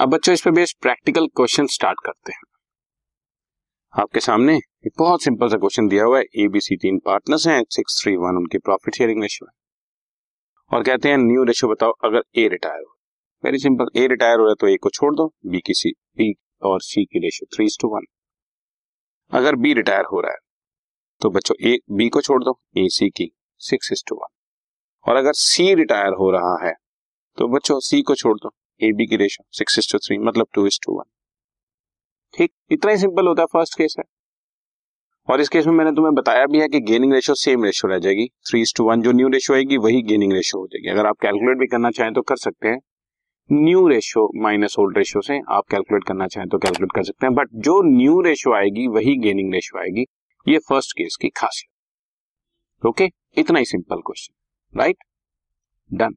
अब बच्चों, इस पे बेस प्रैक्टिकल क्वेश्चन स्टार्ट करते हैं। आपके सामने एक बहुत सिंपल सा क्वेश्चन दिया हुआ है एबीसी तीन पार्टनर्स हैं, सिक्स, थ्री, वन, उनकी प्रॉफिट शेयरिंग रेशियो। है और कहते हैं, न्यू रेशियो बताओ, अगर ए रिटायर हो। वेरी सिंपल, ए रिटायर हो रहा है तो ए को छोड़ दो, बी की सी, बी और सी की रेशियो थ्री टू वन। अगर बी रिटायर हो रहा है तो बच्चों, ए, बी को छोड़ दो, ए, सी की सिक्स टू वन। और अगर सी रिटायर हो रहा है तो बच्चों, सी को छोड़ दो ए बी की ratio six is to three मतलब टू इज़ टू वन ठीक, इतना ही सिंपल होता है फ़र्स्ट केस है और इस केस में मैंने तुम्हें बताया भी है कि गेनिंग रेशियो सेम रेशियो रह जाएगी। थ्री इज़ टू वन जो न्यू रेशियो आएगी, वही गेनिंग रेशियो हो जाएगी। अगर आप कैलकुलेट भी करना चाहें तो कर सकते हैं। New ratio minus old ratio से आप कैलकुलेट करना चाहें तो कैलकुलेट कर सकते हैं। बट जो न्यू रेशियो आएगी, वही गेनिंग रेशियो आएगी। ये फ़र्स्ट केस की खासियत। ओके इतना ही simple question right done